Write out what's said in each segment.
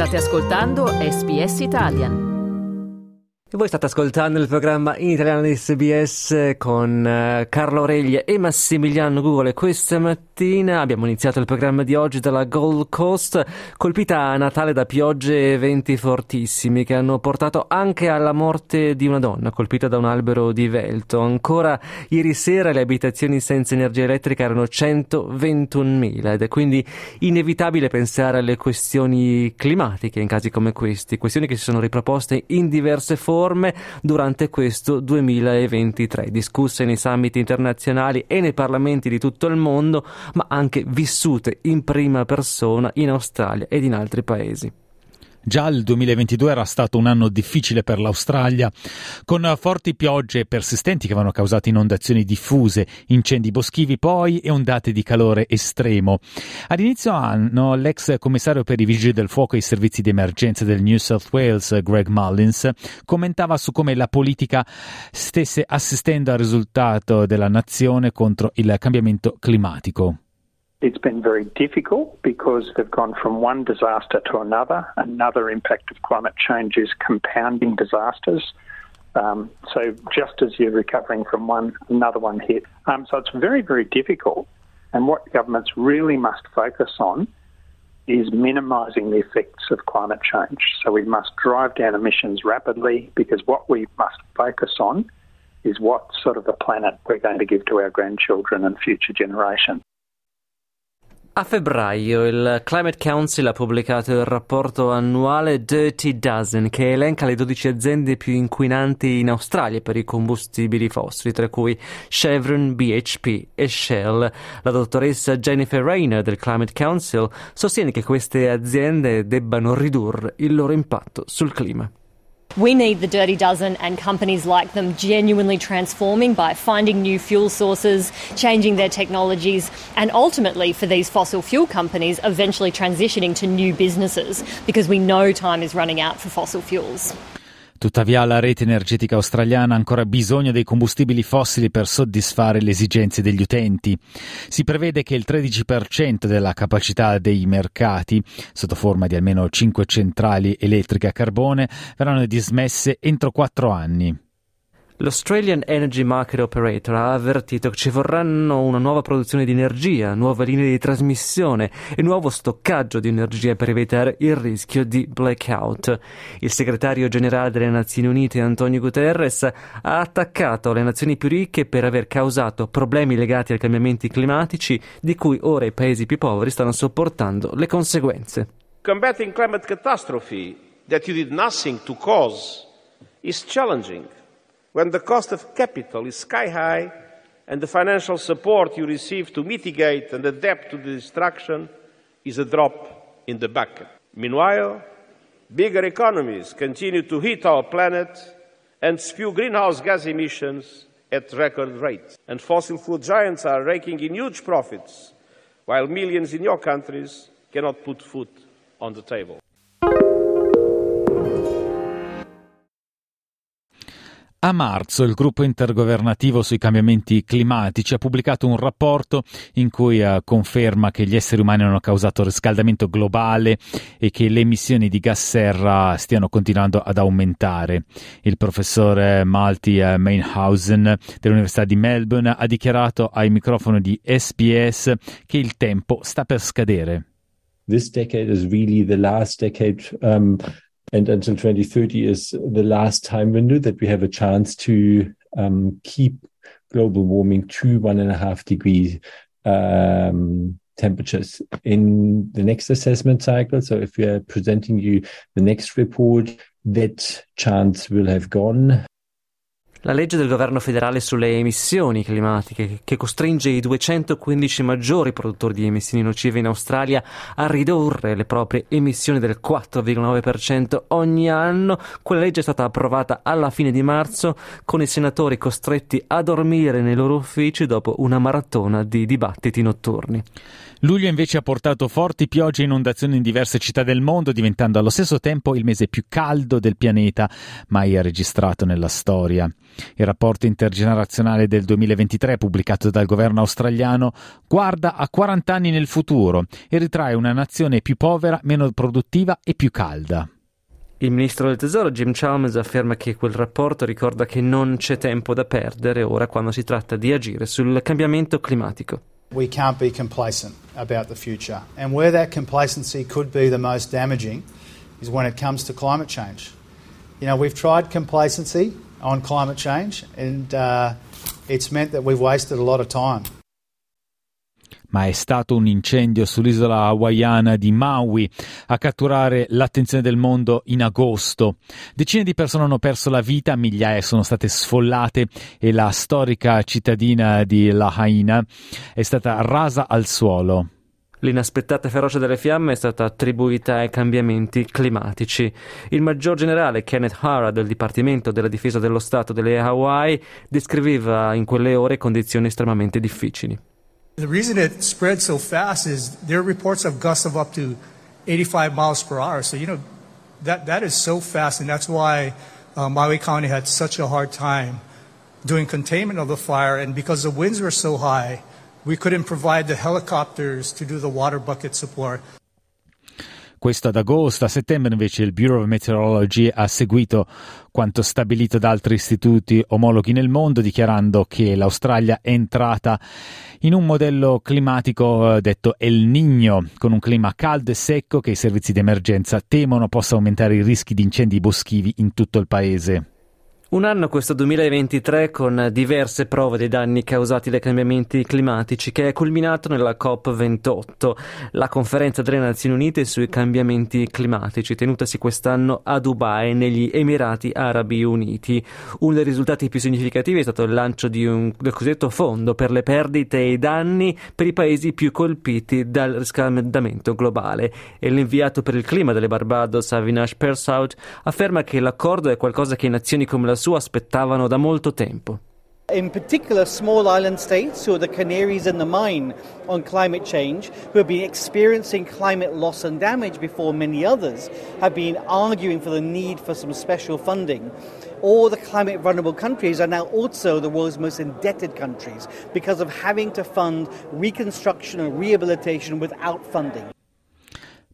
State ascoltando SBS Italian. E voi state ascoltando il programma in italiano di SBS con uh, Carlo Reglia e Massimiliano Gugole. Questa mattina abbiamo iniziato il programma di oggi dalla Gold Coast, colpita a Natale da piogge e venti fortissimi che hanno portato anche alla morte di una donna colpita da un albero di velto. Ancora ieri sera le abitazioni senza energia elettrica erano 121.000 ed è quindi inevitabile pensare alle questioni climatiche in casi come questi, questioni che si sono riproposte in diverse forme durante questo 2023, discusse nei summit internazionali e nei parlamenti di tutto il mondo, ma anche vissute in prima persona in Australia ed in altri paesi. Già il 2022 era stato un anno difficile per l'Australia, con forti piogge persistenti che avevano causato inondazioni diffuse, incendi boschivi poi e ondate di calore estremo. Ad inizio anno l'ex commissario per i vigili del fuoco e i servizi di emergenza del New South Wales, Greg Mullins, commentava su come la politica stesse assistendo al risultato della nazione contro il cambiamento climatico. It's been very difficult because they've gone from one disaster to another. Another impact of climate change is compounding disasters. Um, so just as you're recovering from one, another one hit. Um, so it's very, very difficult. And what governments really must focus on is minimising the effects of climate change. So we must drive down emissions rapidly because what we must focus on is what sort of a planet we're going to give to our grandchildren and future generations. A febbraio il Climate Council ha pubblicato il rapporto annuale Dirty Dozen che elenca le 12 aziende più inquinanti in Australia per i combustibili fossili, tra cui Chevron, BHP e Shell. La dottoressa Jennifer Rayner del Climate Council sostiene che queste aziende debbano ridurre il loro impatto sul clima. We need the Dirty Dozen and companies like them genuinely transforming by finding new fuel sources, changing their technologies, and ultimately for these fossil fuel companies eventually transitioning to new businesses because we know time is running out for fossil fuels. Tuttavia la rete energetica australiana ha ancora bisogno dei combustibili fossili per soddisfare le esigenze degli utenti. Si prevede che il 13% della capacità dei mercati, sotto forma di almeno 5 centrali elettriche a carbone, verranno dismesse entro 4 anni. L'Australian Energy Market Operator ha avvertito che ci vorranno una nuova produzione di energia, nuove linee di trasmissione e nuovo stoccaggio di energia per evitare il rischio di blackout. Il segretario generale delle Nazioni Unite Antonio Guterres ha attaccato le nazioni più ricche per aver causato problemi legati ai cambiamenti climatici di cui ora i paesi più poveri stanno sopportando le conseguenze. Combating climate catastrophe that you did nothing to cause is challenging. When the cost of capital is sky high and the financial support you receive to mitigate and adapt to the destruction is a drop in the bucket. Meanwhile, bigger economies continue to heat our planet and spew greenhouse gas emissions at record rates. And fossil fuel giants are raking in huge profits, while millions in your countries cannot put food on the table. A marzo il gruppo intergovernativo sui cambiamenti climatici ha pubblicato un rapporto in cui conferma che gli esseri umani hanno causato riscaldamento globale e che le emissioni di gas serra stiano continuando ad aumentare. Il professore Malti Mainhausen dell'Università di Melbourne ha dichiarato ai microfoni di SBS che il tempo sta per scadere. This decade is really the last decade um, and until 2030 is the last time window that we have a chance to um, keep global warming to one and a half degree um, temperatures in the next assessment cycle. So if we are presenting you the next report, that chance will have gone. La legge del governo federale sulle emissioni climatiche, che costringe i 215 maggiori produttori di emissioni nocive in Australia a ridurre le proprie emissioni del 4,9% ogni anno, quella legge è stata approvata alla fine di marzo con i senatori costretti a dormire nei loro uffici dopo una maratona di dibattiti notturni. Luglio invece ha portato forti piogge e inondazioni in diverse città del mondo, diventando allo stesso tempo il mese più caldo del pianeta mai registrato nella storia. Il rapporto intergenerazionale del 2023 pubblicato dal governo australiano guarda a 40 anni nel futuro e ritrae una nazione più povera, meno produttiva e più calda. Il ministro del Tesoro Jim Chalmers afferma che quel rapporto ricorda che non c'è tempo da perdere ora quando si tratta di agire sul cambiamento climatico. We can't be complacent about the future. And where that complacency could be the most damaging is when it comes to climate change. You know, we've tried complacency on climate change and uh, it's meant that we've wasted a lot of time. ma è stato un incendio sull'isola hawaiana di Maui a catturare l'attenzione del mondo in agosto. Decine di persone hanno perso la vita, migliaia sono state sfollate e la storica cittadina di Lahaina è stata rasa al suolo. L'inaspettata ferocia delle fiamme è stata attribuita ai cambiamenti climatici. Il maggior generale Kenneth Hara del Dipartimento della Difesa dello Stato delle Hawaii descriveva in quelle ore condizioni estremamente difficili. The reason it spread so fast is there are reports of gusts of up to 85 miles per hour. So, you know, that, that is so fast, and that's why uh, Maui County had such a hard time doing containment of the fire. And because the winds were so high, we couldn't provide the helicopters to do the water bucket support. Questo ad agosto, a settembre invece il Bureau of Meteorology ha seguito quanto stabilito da altri istituti omologhi nel mondo, dichiarando che l'Australia è entrata in un modello climatico eh, detto El Niño, con un clima caldo e secco che i servizi di emergenza temono possa aumentare i rischi di incendi boschivi in tutto il paese. Un anno questo 2023 con diverse prove dei danni causati dai cambiamenti climatici che è culminato nella COP28, la conferenza delle Nazioni Unite sui cambiamenti climatici tenutasi quest'anno a Dubai negli Emirati Arabi Uniti. Uno dei risultati più significativi è stato il lancio di un, del cosiddetto fondo per le perdite e i danni per i paesi più colpiti dal riscaldamento globale e l'inviato per il clima delle Barbados Avinash Persaud afferma che l'accordo è qualcosa che nazioni come la aspettavano da molto tempo. In particular, small island states who are the canaries in the mine on climate change, who have been experiencing climate loss and damage before many others, have been arguing for the need for some special funding. All the climate vulnerable countries are now also the world's most indebted countries because of having to fund reconstruction and rehabilitation without funding.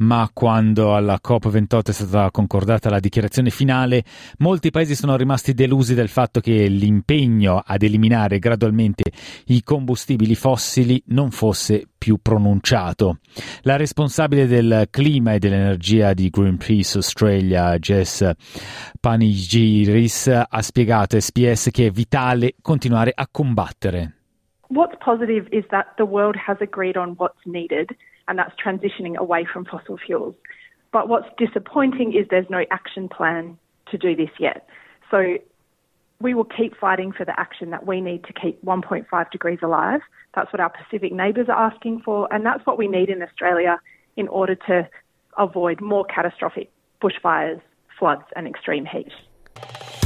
Ma quando alla COP28 è stata concordata la dichiarazione finale, molti paesi sono rimasti delusi del fatto che l'impegno ad eliminare gradualmente i combustibili fossili non fosse più pronunciato. La responsabile del clima e dell'energia di Greenpeace Australia, Jess Panigiris, ha spiegato a SPS che è vitale continuare a combattere. What's positive is that the world has agreed on what's needed. And that's transitioning away from fossil fuels. But what's disappointing is there's no action plan to do this yet. So we will keep fighting for the action that we need to keep 1.5 degrees alive. That's what our Pacific neighbours are asking for, and that's what we need in Australia in order to avoid more catastrophic bushfires, floods, and extreme heat.